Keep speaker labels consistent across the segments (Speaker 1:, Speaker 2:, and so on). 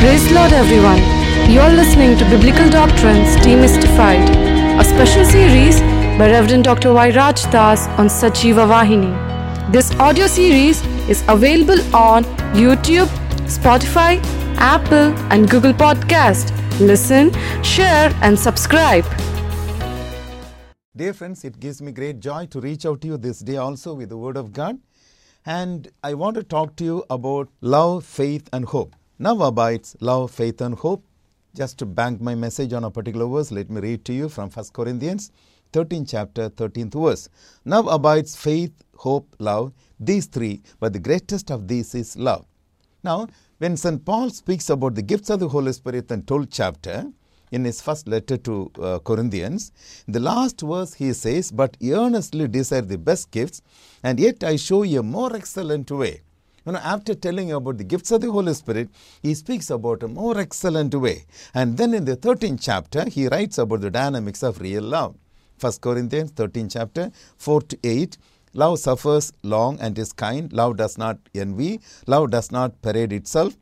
Speaker 1: Praise Lord, everyone. You're listening to Biblical Doctrines Demystified, a special series by Reverend Dr. Vairaj Das on Sajiva Vahini. This audio series is available on YouTube, Spotify, Apple, and Google Podcast. Listen, share, and subscribe.
Speaker 2: Dear friends, it gives me great joy to reach out to you this day also with the Word of God. And I want to talk to you about love, faith, and hope. Now abides love, faith, and hope. Just to bank my message on a particular verse, let me read to you from 1 Corinthians 13 chapter 13th verse. Now abides faith, hope, love, these three, but the greatest of these is love. Now, when St. Paul speaks about the gifts of the Holy Spirit in 12th chapter, in his first letter to uh, Corinthians, in the last verse he says, But earnestly desire the best gifts, and yet I show you a more excellent way. You know, after telling you about the gifts of the Holy Spirit, he speaks about a more excellent way. And then in the 13th chapter, he writes about the dynamics of real love. 1 Corinthians 13 chapter 4 to 8. Love suffers long and is kind. Love does not envy. Love does not parade itself.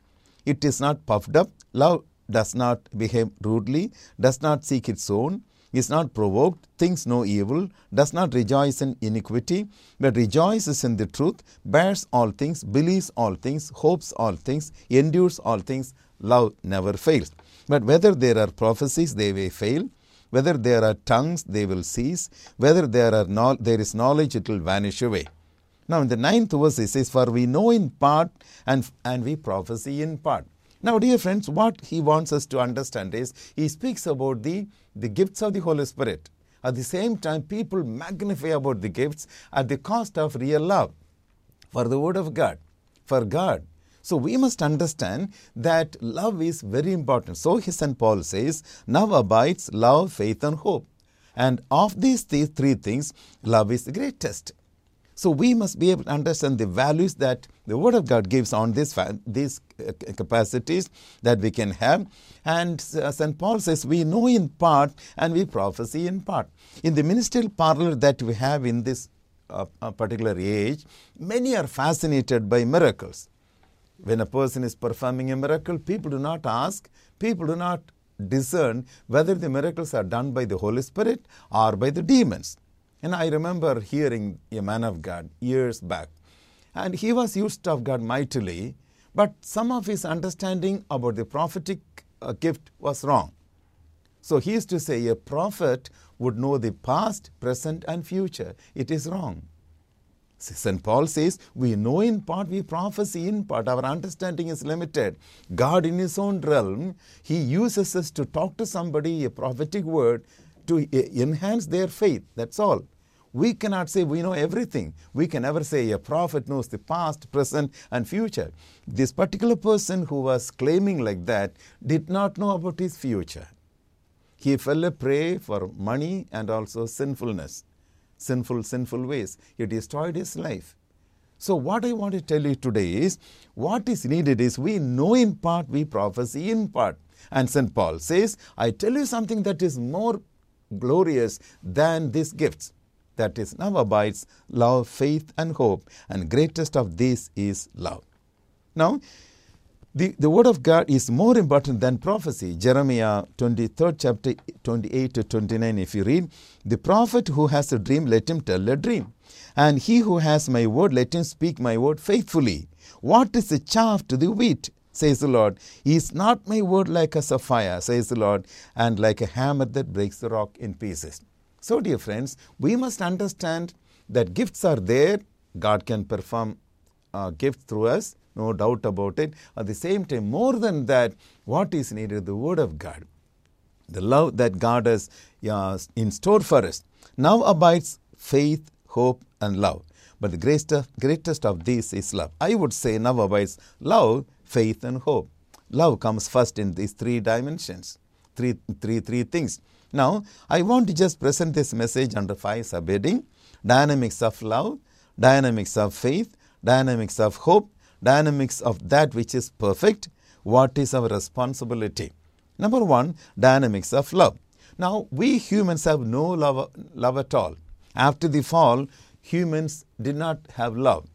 Speaker 2: It is not puffed up. Love does not behave rudely, does not seek its own, is not provoked, thinks no evil, does not rejoice in iniquity, but rejoices in the truth, bears all things, believes all things, hopes all things, endures all things. Love never fails. But whether there are prophecies, they may fail. Whether there are tongues, they will cease. Whether there, are no, there is knowledge, it will vanish away. Now, in the ninth verse, it says, For we know in part and, and we prophesy in part. Now, dear friends, what he wants us to understand is he speaks about the, the gifts of the Holy Spirit. At the same time, people magnify about the gifts at the cost of real love for the Word of God, for God. So we must understand that love is very important. So his St. Paul says, now abides love, faith, and hope. And of these, these three things, love is the greatest. So we must be able to understand the values that the Word of God gives on this, these uh, capacities that we can have. And uh, St. Paul says, we know in part and we prophesy in part. In the ministerial parlor that we have in this uh, uh, particular age, many are fascinated by miracles. When a person is performing a miracle, people do not ask, people do not discern whether the miracles are done by the Holy Spirit or by the demons. And I remember hearing a man of God years back, and he was used of God mightily, but some of his understanding about the prophetic uh, gift was wrong. So he used to say a prophet would know the past, present, and future. It is wrong. St. Paul says, We know in part, we prophesy in part. Our understanding is limited. God, in His own realm, He uses us to talk to somebody a prophetic word to enhance their faith. That's all. We cannot say we know everything. We can never say a prophet knows the past, present, and future. This particular person who was claiming like that did not know about his future. He fell a prey for money and also sinfulness, sinful, sinful ways. He destroyed his life. So, what I want to tell you today is what is needed is we know in part, we prophesy in part. And St. Paul says, I tell you something that is more glorious than these gifts. That is, now abides love, faith, and hope, and greatest of these is love. Now, the, the word of God is more important than prophecy. Jeremiah 23rd chapter 28 to 29, if you read, the prophet who has a dream, let him tell a dream. And he who has my word, let him speak my word faithfully. What is the chaff to the wheat? says the Lord. Is not my word like a sapphire, says the Lord, and like a hammer that breaks the rock in pieces. So, dear friends, we must understand that gifts are there. God can perform uh, gifts through us, no doubt about it. At the same time, more than that, what is needed? The Word of God. The love that God has uh, in store for us. Now abides faith, hope, and love. But the greatest, greatest of these is love. I would say now abides love, faith, and hope. Love comes first in these three dimensions, three, three, three things. Now, I want to just present this message under five subheading dynamics of love, dynamics of faith, dynamics of hope, dynamics of that which is perfect, what is our responsibility. Number one, dynamics of love. Now, we humans have no love, love at all. After the fall, humans did not have love.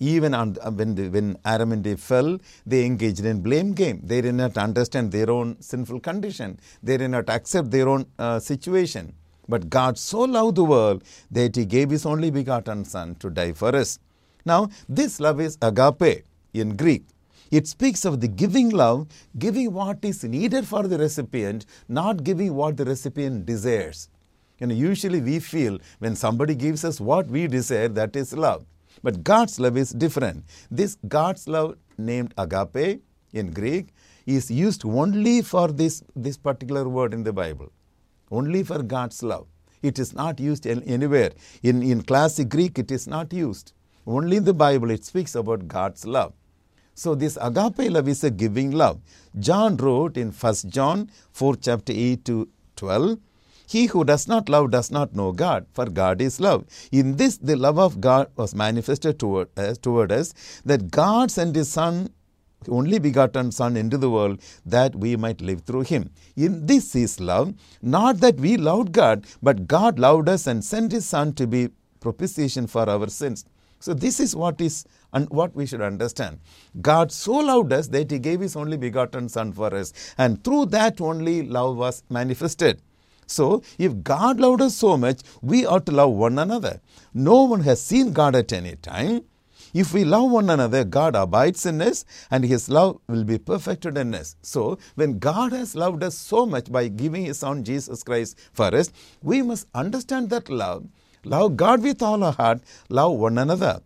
Speaker 2: Even on, uh, when, the, when Adam and Eve fell, they engaged in blame game. They did not understand their own sinful condition. They did not accept their own uh, situation. But God so loved the world that He gave His only begotten Son to die for us. Now, this love is agape in Greek. It speaks of the giving love, giving what is needed for the recipient, not giving what the recipient desires. You know, usually we feel when somebody gives us what we desire, that is love. But God's love is different. This God's love, named agape in Greek, is used only for this, this particular word in the Bible. Only for God's love. It is not used anywhere. In, in classic Greek, it is not used. Only in the Bible it speaks about God's love. So this agape love is a giving love. John wrote in 1 John 4 chapter 8 to 12, he who does not love does not know God, for God is love. In this, the love of God was manifested toward us, toward us that God sent His Son, only begotten Son, into the world that we might live through Him. In this is love, not that we loved God, but God loved us and sent His Son to be propitiation for our sins. So this is what is and what we should understand. God so loved us that He gave His only begotten Son for us, and through that only love was manifested. So, if God loved us so much, we ought to love one another. No one has seen God at any time. If we love one another, God abides in us and His love will be perfected in us. So, when God has loved us so much by giving His Son Jesus Christ for us, we must understand that love. Love God with all our heart, love one another.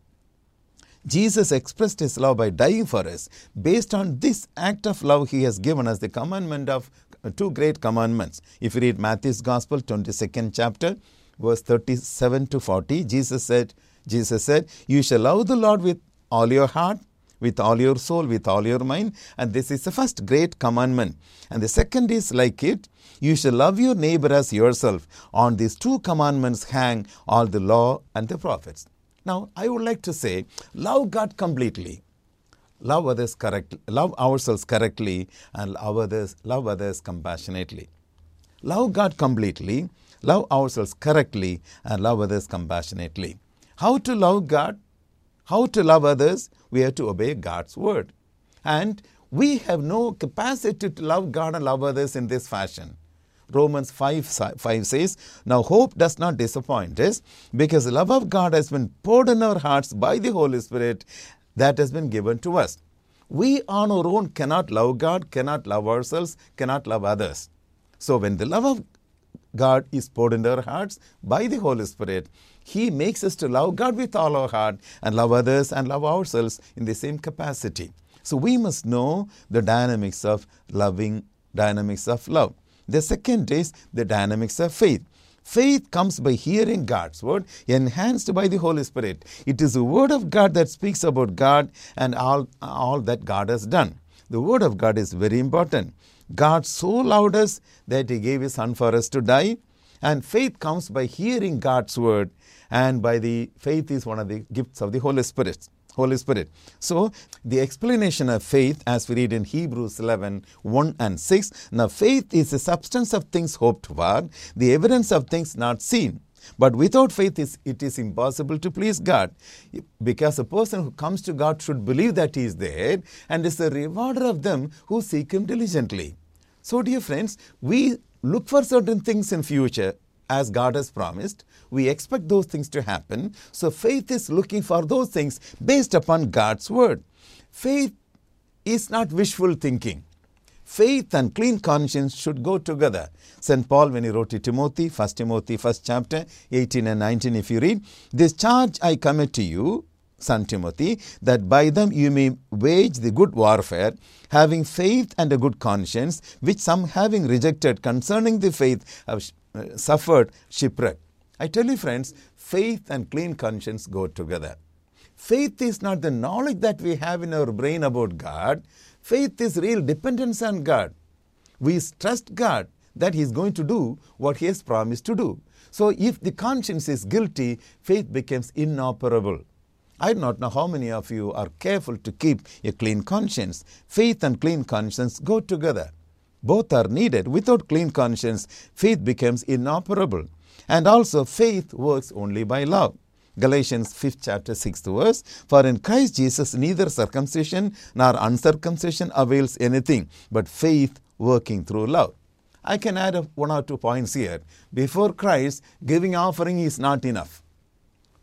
Speaker 2: Jesus expressed his love by dying for us. Based on this act of love, he has given us the commandment of Uh, two great commandments. If you read Matthew's Gospel, 22nd chapter, verse 37 to 40, Jesus said, Jesus said, You shall love the Lord with all your heart, with all your soul, with all your mind. And this is the first great commandment. And the second is like it, you shall love your neighbor as yourself. On these two commandments hang all the law and the prophets. Now, I would like to say, love God completely. Love others correctly, love ourselves correctly, and love others, love others compassionately. Love God completely, love ourselves correctly, and love others compassionately. How to love God? How to love others? We have to obey God's word. And we have no capacity to love God and love others in this fashion. Romans 5, 5 says, Now hope does not disappoint us because the love of God has been poured in our hearts by the Holy Spirit that has been given to us. We on our own cannot love God, cannot love ourselves, cannot love others. So when the love of God is poured into our hearts by the Holy Spirit, He makes us to love God with all our heart and love others and love ourselves in the same capacity. So we must know the dynamics of loving, dynamics of love. The second is the dynamics of faith. Faith comes by hearing God's word, enhanced by the Holy Spirit. It is the word of God that speaks about God and all, all that God has done. The word of God is very important. God so loved us that he gave his son for us to die. And faith comes by hearing God's word, and by the faith is one of the gifts of the Holy Spirit. Holy Spirit. So, the explanation of faith, as we read in Hebrews 11 1 and 6, now faith is the substance of things hoped for, the evidence of things not seen. But without faith, it is impossible to please God. Because a person who comes to God should believe that He is there and is the rewarder of them who seek Him diligently. So, dear friends, we look for certain things in future as God has promised. We expect those things to happen. So faith is looking for those things based upon God's word. Faith is not wishful thinking. Faith and clean conscience should go together. St. Paul, when he wrote to Timothy, 1 Timothy, 1st chapter, 18 and 19, if you read, This charge I commit to you, son Timothy, that by them you may wage the good warfare, having faith and a good conscience, which some having rejected concerning the faith have uh, suffered shipwreck. I tell you, friends, faith and clean conscience go together. Faith is not the knowledge that we have in our brain about God. Faith is real dependence on God. We trust God that He is going to do what He has promised to do. So, if the conscience is guilty, faith becomes inoperable. I do not know how many of you are careful to keep a clean conscience. Faith and clean conscience go together. Both are needed. Without clean conscience, faith becomes inoperable. And also, faith works only by love. Galatians 5th chapter 6th verse. For in Christ Jesus neither circumcision nor uncircumcision avails anything, but faith working through love. I can add one or two points here. Before Christ, giving offering is not enough.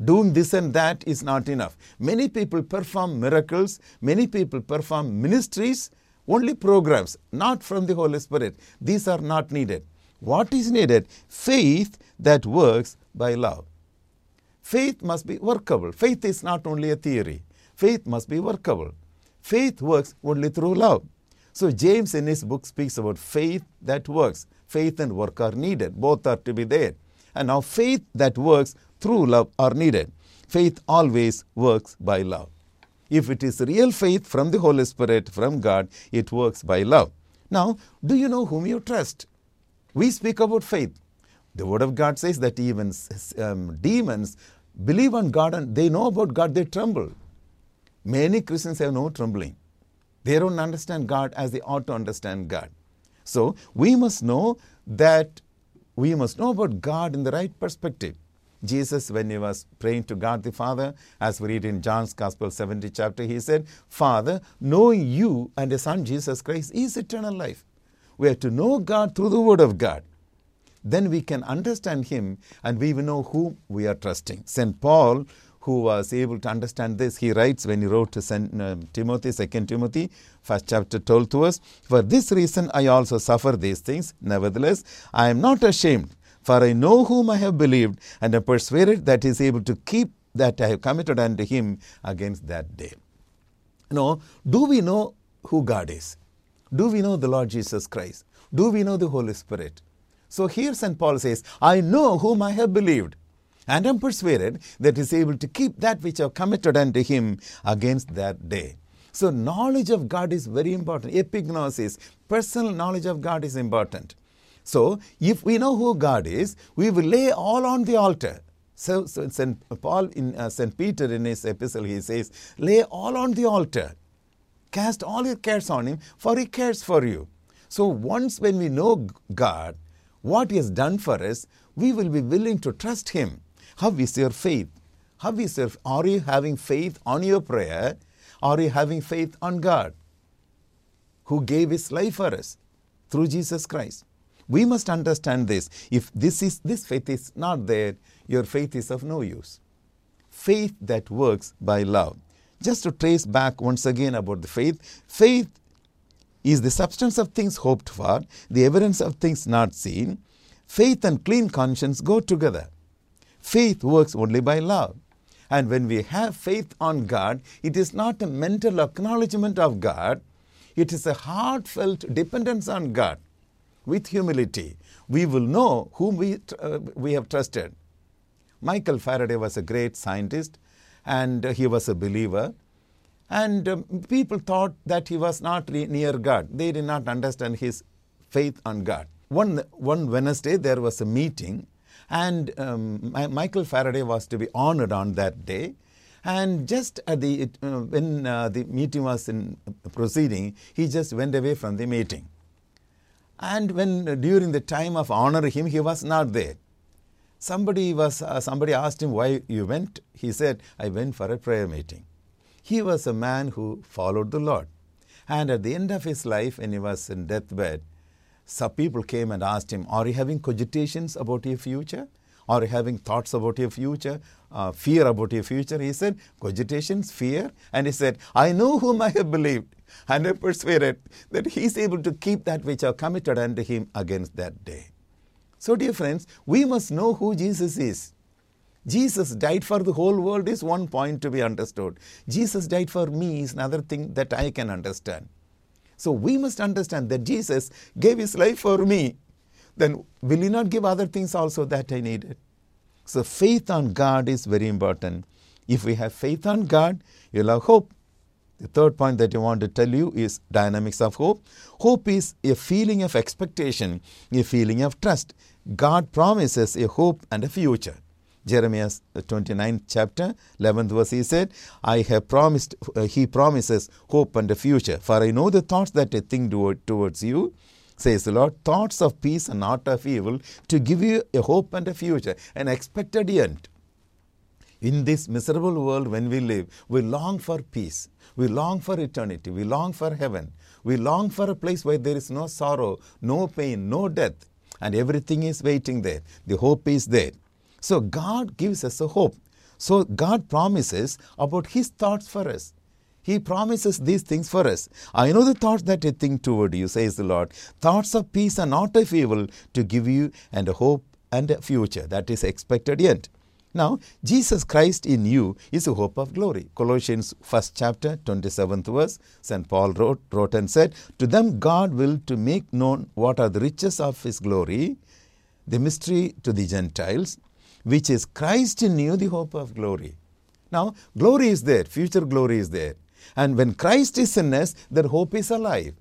Speaker 2: Doing this and that is not enough. Many people perform miracles, many people perform ministries, only programs, not from the Holy Spirit. These are not needed. What is needed? Faith that works by love. Faith must be workable. Faith is not only a theory, faith must be workable. Faith works only through love. So, James in his book speaks about faith that works. Faith and work are needed, both are to be there. And now, faith that works through love are needed. Faith always works by love. If it is real faith from the Holy Spirit, from God, it works by love. Now, do you know whom you trust? We speak about faith. The Word of God says that even um, demons believe on God and they know about God, they tremble. Many Christians have no trembling. They don't understand God as they ought to understand God. So we must know that we must know about God in the right perspective. Jesus, when he was praying to God the Father, as we read in John's Gospel 70 chapter, he said, Father, knowing you and the Son Jesus Christ is eternal life. We have to know God through the Word of God. Then we can understand Him and we will know whom we are trusting. St. Paul, who was able to understand this, he writes when he wrote to St. Uh, Timothy, 2 Timothy, first chapter told to us, For this reason I also suffer these things. Nevertheless, I am not ashamed, for I know whom I have believed, and am persuaded that he is able to keep that I have committed unto him against that day. No, do we know who God is? Do we know the Lord Jesus Christ? Do we know the Holy Spirit? So here St. Paul says, I know whom I have believed, and am persuaded that he is able to keep that which I have committed unto him against that day. So knowledge of God is very important. Epignosis, personal knowledge of God is important. So if we know who God is, we will lay all on the altar. So, so St. Paul in uh, St. Peter in his epistle he says, lay all on the altar. Cast all your cares on him, for he cares for you. So once when we know God, what He has done for us, we will be willing to trust Him. How is your faith? How is your, are you having faith on your prayer? Are you having faith on God who gave His life for us through Jesus Christ? We must understand this. If this, is, this faith is not there, your faith is of no use. Faith that works by love. Just to trace back once again about the faith, faith is the substance of things hoped for, the evidence of things not seen. Faith and clean conscience go together. Faith works only by love. And when we have faith on God, it is not a mental acknowledgement of God, it is a heartfelt dependence on God. With humility, we will know whom we, uh, we have trusted. Michael Faraday was a great scientist and he was a believer. And um, people thought that he was not near God. They did not understand his faith on God. One, one Wednesday, there was a meeting, and um, Michael Faraday was to be honored on that day. And just at the, uh, when uh, the meeting was in proceeding, he just went away from the meeting. And when uh, during the time of honoring him, he was not there. Somebody was uh, somebody asked him why you went. He said, "I went for a prayer meeting." He was a man who followed the Lord. And at the end of his life, when he was in deathbed, some people came and asked him, Are you having cogitations about your future? Are you having thoughts about your future? Uh, fear about your future? He said, Cogitations, fear. And he said, I know whom I have believed, and am persuaded that he is able to keep that which are committed unto him against that day. So, dear friends, we must know who Jesus is. Jesus died for the whole world is one point to be understood. Jesus died for me is another thing that I can understand. So we must understand that Jesus gave his life for me. Then will he not give other things also that I needed? So faith on God is very important. If we have faith on God, you'll have hope. The third point that I want to tell you is dynamics of hope. Hope is a feeling of expectation, a feeling of trust. God promises a hope and a future. Jeremiah 29th chapter, 11th verse, he said, I have promised, uh, he promises hope and a future. For I know the thoughts that I think toward, towards you, says the Lord, thoughts of peace and not of evil, to give you a hope and a future, an expected end. In this miserable world, when we live, we long for peace. We long for eternity. We long for heaven. We long for a place where there is no sorrow, no pain, no death, and everything is waiting there. The hope is there. So God gives us a hope. So God promises about His thoughts for us. He promises these things for us. I know the thoughts that I think toward you, says the Lord. Thoughts of peace and not of evil to give you and a hope and a future that is expected yet. Now, Jesus Christ in you is a hope of glory. Colossians 1st chapter, 27th verse, St. Paul wrote, wrote and said, To them God will to make known what are the riches of his glory, the mystery to the Gentiles, which is Christ in you, the hope of glory. Now, glory is there, future glory is there. And when Christ is in us, that hope is alive.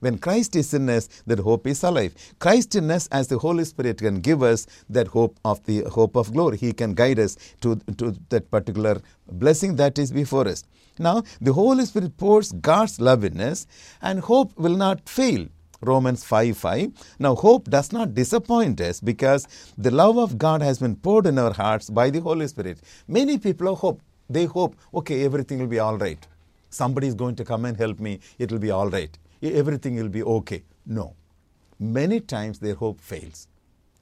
Speaker 2: When Christ is in us, that hope is alive. Christ in us, as the Holy Spirit can give us that hope of the hope of glory. He can guide us to, to that particular blessing that is before us. Now, the Holy Spirit pours God's love in us, and hope will not fail. Romans 5 5. Now, hope does not disappoint us because the love of God has been poured in our hearts by the Holy Spirit. Many people hope. They hope, okay, everything will be all right. Somebody is going to come and help me, it will be all right. Everything will be okay. No. Many times their hope fails.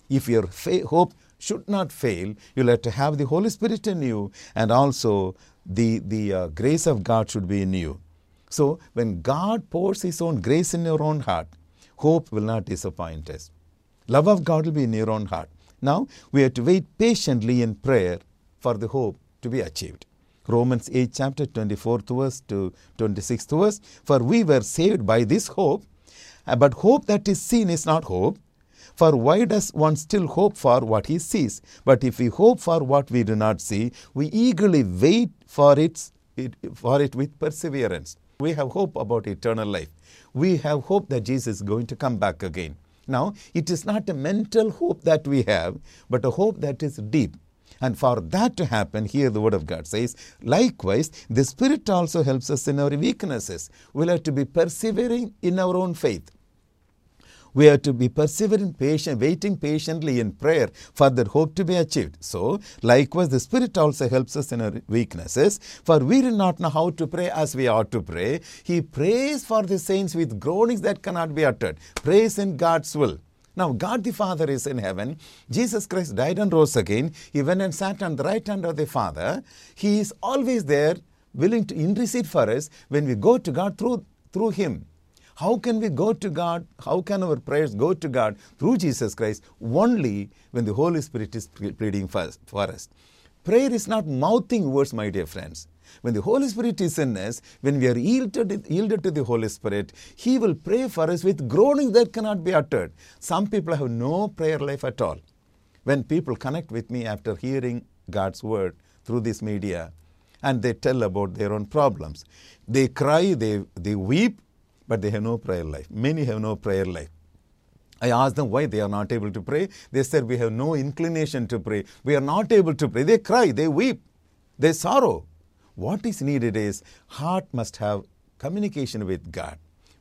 Speaker 2: If your fa- hope should not fail, you'll have to have the Holy Spirit in you and also the, the uh, grace of God should be in you. So, when God pours His own grace in your own heart, hope will not disappoint us. Love of God will be in your own heart. Now, we have to wait patiently in prayer for the hope to be achieved. Romans 8, chapter 24th verse to 26th verse. For we were saved by this hope, uh, but hope that is seen is not hope. For why does one still hope for what he sees? But if we hope for what we do not see, we eagerly wait for it, for it with perseverance. We have hope about eternal life. We have hope that Jesus is going to come back again. Now, it is not a mental hope that we have, but a hope that is deep. And for that to happen, here the Word of God says, likewise, the Spirit also helps us in our weaknesses. We'll have to be persevering in our own faith. We have to be persevering, patient, waiting patiently in prayer for that hope to be achieved. So, likewise, the Spirit also helps us in our weaknesses. For we do not know how to pray as we ought to pray. He prays for the saints with groanings that cannot be uttered. Prays in God's will. Now, God the Father is in heaven. Jesus Christ died and rose again. He went and sat on the right hand of the Father. He is always there, willing to intercede for us when we go to God through, through Him. How can we go to God? How can our prayers go to God through Jesus Christ? Only when the Holy Spirit is pleading for us. Prayer is not mouthing words, my dear friends. When the Holy Spirit is in us, when we are yielded, yielded to the Holy Spirit, He will pray for us with groanings that cannot be uttered. Some people have no prayer life at all. When people connect with me after hearing God's word through this media, and they tell about their own problems, they cry, they, they weep, but they have no prayer life. Many have no prayer life. I asked them why they are not able to pray. They said, We have no inclination to pray. We are not able to pray. They cry, they weep, they sorrow. What is needed is heart must have communication with God.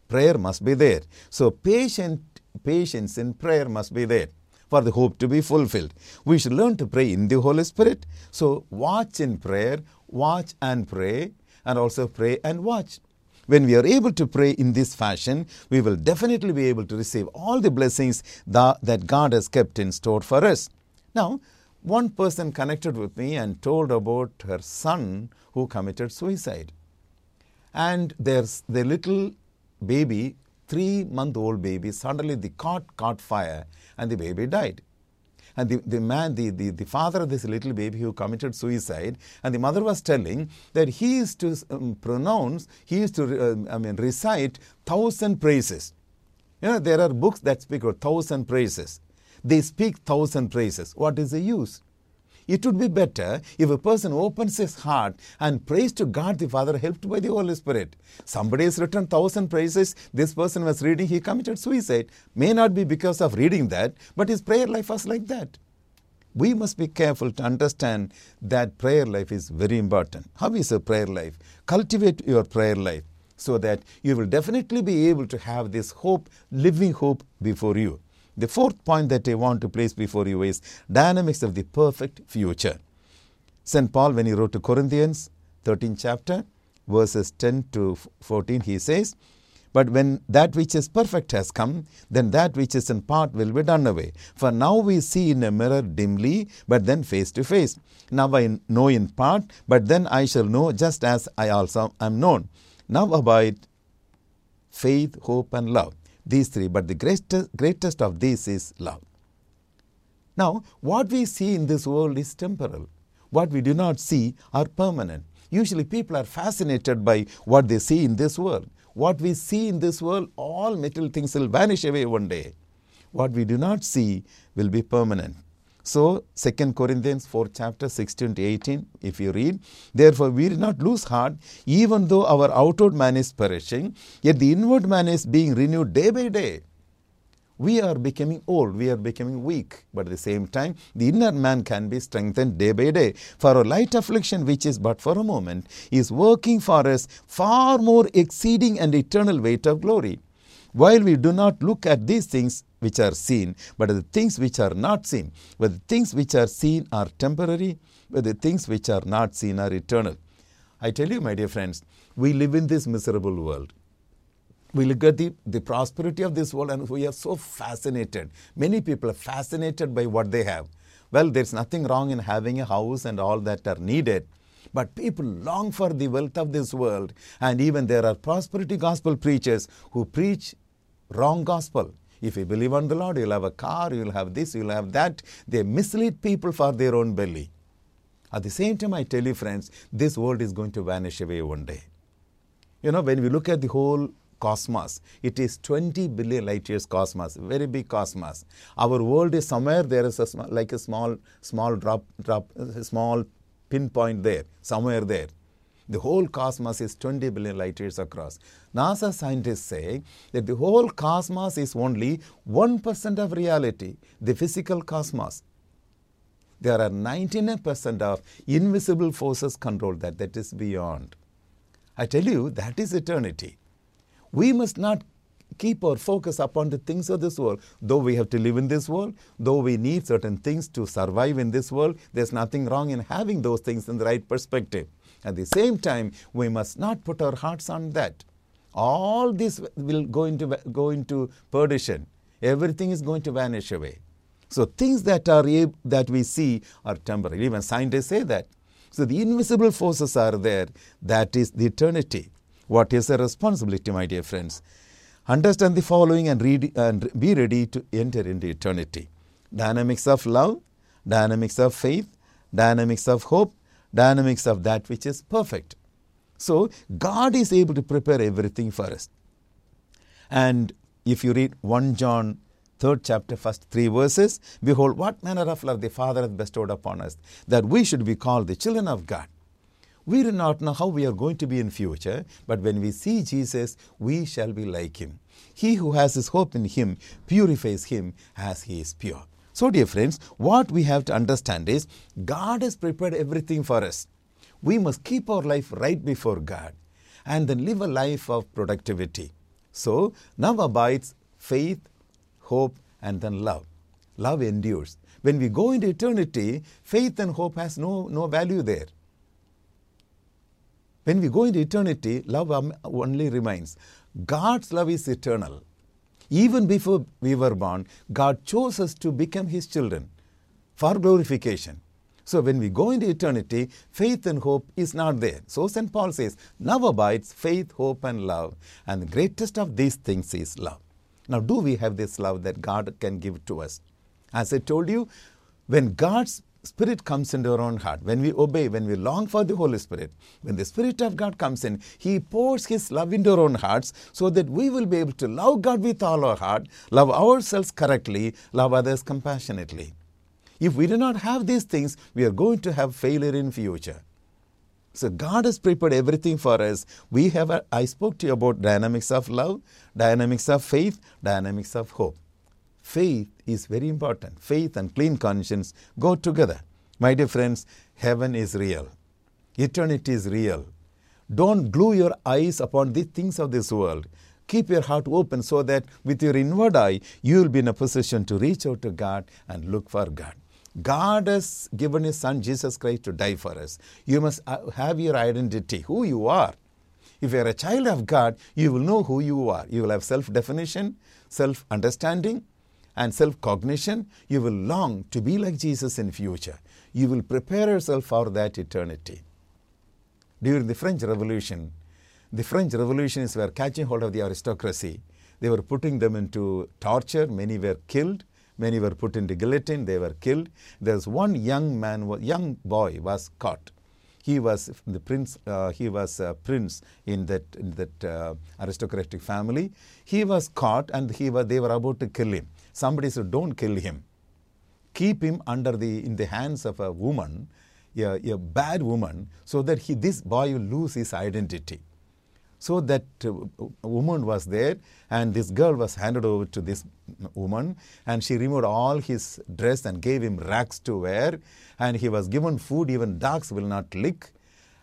Speaker 2: Prayer must be there. So patient, patience in prayer must be there for the hope to be fulfilled. We should learn to pray in the Holy Spirit. So watch in prayer, watch and pray, and also pray and watch. When we are able to pray in this fashion, we will definitely be able to receive all the blessings that, God has kept in store for us. Now, one person connected with me and told about her son who committed suicide. And there's the little baby, three month old baby, suddenly the cot caught fire and the baby died. And the, the man, the, the, the father of this little baby who committed suicide, and the mother was telling that he used to um, pronounce, he used to, uh, I mean, recite thousand praises. You know, there are books that speak of thousand praises. They speak thousand praises. What is the use? It would be better if a person opens his heart and prays to God the Father, helped by the Holy Spirit. Somebody has written thousand praises. This person was reading, he committed suicide. May not be because of reading that, but his prayer life was like that. We must be careful to understand that prayer life is very important. How is a prayer life? Cultivate your prayer life so that you will definitely be able to have this hope, living hope before you. The fourth point that I want to place before you is dynamics of the perfect future. St. Paul, when he wrote to Corinthians, 13 chapter, verses 10 to 14, he says, But when that which is perfect has come, then that which is in part will be done away. For now we see in a mirror dimly, but then face to face. Now I know in part, but then I shall know just as I also am known. Now abide faith, hope, and love. These three, but the greatest, greatest of these is love. Now, what we see in this world is temporal. What we do not see are permanent. Usually, people are fascinated by what they see in this world. What we see in this world, all material things will vanish away one day. What we do not see will be permanent. So, 2 Corinthians 4, chapter 16 to 18, if you read, Therefore we do not lose heart, even though our outward man is perishing, yet the inward man is being renewed day by day. We are becoming old, we are becoming weak, but at the same time, the inner man can be strengthened day by day. For a light affliction, which is but for a moment, is working for us far more exceeding and eternal weight of glory. While we do not look at these things which are seen, but the things which are not seen. But the things which are seen are temporary, but the things which are not seen are eternal. I tell you, my dear friends, we live in this miserable world we look at the, the prosperity of this world and we are so fascinated. Many people are fascinated by what they have. Well, there's nothing wrong in having a house and all that are needed. But people long for the wealth of this world. And even there are prosperity gospel preachers who preach wrong gospel. If you believe on the Lord, you'll have a car, you'll have this, you'll have that. They mislead people for their own belly. At the same time, I tell you, friends, this world is going to vanish away one day. You know, when we look at the whole cosmos. It is 20 billion light years cosmos, very big cosmos. Our world is somewhere there is a sm- like a small small drop drop small pinpoint there, somewhere there. The whole cosmos is 20 billion light years across. NASA scientists say that the whole cosmos is only 1% of reality, the physical cosmos. There are 99% of invisible forces control that, that is beyond. I tell you, that is eternity. We must not keep our focus upon the things of this world. Though we have to live in this world, though we need certain things to survive in this world, there's nothing wrong in having those things in the right perspective. At the same time, we must not put our hearts on that. All this will go into, go into perdition. Everything is going to vanish away. So things that are that we see are temporary. Even scientists say that. So the invisible forces are there. That is the eternity. What is the responsibility, my dear friends? Understand the following and, read, and be ready to enter into eternity. Dynamics of love, dynamics of faith, dynamics of hope, dynamics of that which is perfect. So, God is able to prepare everything for us. And if you read 1 John third chapter, first three verses, behold, what manner of love the Father hath bestowed upon us, that we should be called the children of God. We do not know how we are going to be in future, but when we see Jesus, we shall be like him. He who has his hope in him purifies him as he is pure. So, dear friends, what we have to understand is God has prepared everything for us. We must keep our life right before God and then live a life of productivity. So, now abides faith, hope, and then love. Love endures. When we go into eternity, faith and hope has no, no value there. When we go into eternity, love only remains. God's love is eternal. Even before we were born, God chose us to become His children for glorification. So when we go into eternity, faith and hope is not there. So St. Paul says, now abides faith, hope, and love. And the greatest of these things is love. Now, do we have this love that God can give to us? As I told you, when God's Spirit comes into our own heart, when we obey, when we long for the Holy Spirit, when the Spirit of God comes in, He pours His love into our own hearts so that we will be able to love God with all our heart, love ourselves correctly, love others compassionately. If we do not have these things, we are going to have failure in future. So God has prepared everything for us. We have a, I spoke to you about dynamics of love, dynamics of faith, dynamics of hope. Faith is very important. Faith and clean conscience go together. My dear friends, heaven is real. Eternity is real. Don't glue your eyes upon the things of this world. Keep your heart open so that with your inward eye, you will be in a position to reach out to God and look for God. God has given His Son Jesus Christ to die for us. You must uh, have your identity, who you are. If you are a child of God, you will know who you are. You will have self definition, self understanding, and self cognition. You will long to be like Jesus in future. You will prepare yourself for that eternity. During the French Revolution, the French revolutionists were catching hold of the aristocracy. They were putting them into torture. Many were killed. Many were put into guillotine. They were killed. There was one young man, young boy, was caught. He was the prince. Uh, he was a prince in that in that uh, aristocratic family. He was caught, and he was. They were about to kill him. Somebody said, "Don't kill him. Keep him under the in the hands of a woman, a, a bad woman, so that he this boy will lose his identity." So that uh, woman was there, and this girl was handed over to this woman, and she removed all his dress and gave him rags to wear, and he was given food even dogs will not lick,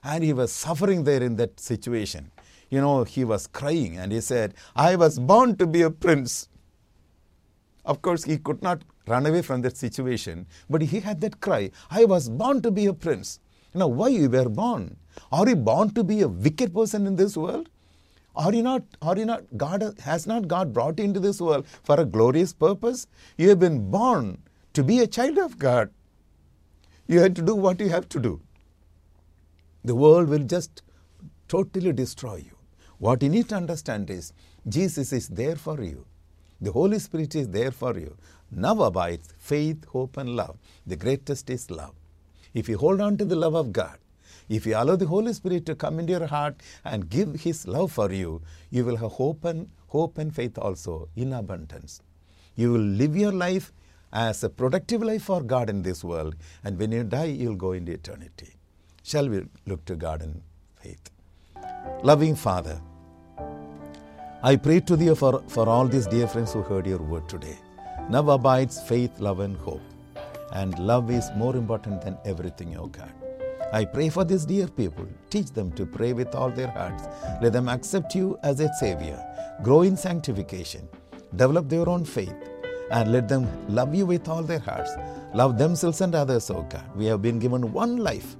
Speaker 2: and he was suffering there in that situation. You know, he was crying, and he said, "I was born to be a prince." Of course, he could not run away from that situation, but he had that cry, "I was born to be a prince." Now, why you were born? Are you born to be a wicked person in this world? Are you not, are you not, God has not God brought you into this world for a glorious purpose? You have been born to be a child of God. You have to do what you have to do. The world will just totally destroy you. What you need to understand is Jesus is there for you. The Holy Spirit is there for you. Now abides faith, hope, and love. The greatest is love. If you hold on to the love of God, if you allow the Holy Spirit to come into your heart and give His love for you, you will have hope and hope and faith also in abundance. You will live your life as a productive life for God in this world, and when you die, you'll go into eternity. Shall we look to God in faith? Loving Father, I pray to Thee for, for all these dear friends who heard Your word today. Now abides faith, love, and hope. And love is more important than everything, O God. I pray for these dear people. Teach them to pray with all their hearts. Let them accept you as a Savior. Grow in sanctification. Develop their own faith. And let them love you with all their hearts. Love themselves and others, O God. We have been given one life.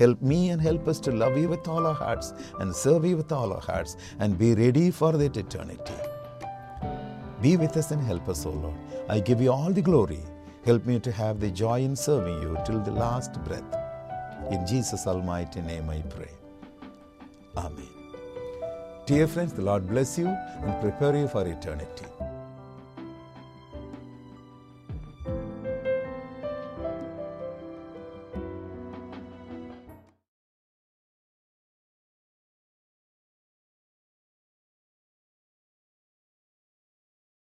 Speaker 2: Help me and help us to love you with all our hearts and serve you with all our hearts and be ready for that eternity. Be with us and help us, O Lord. I give you all the glory. Help me to have the joy in serving you till the last breath. In Jesus' almighty name I pray. Amen. Dear friends, the Lord bless you and prepare you for eternity.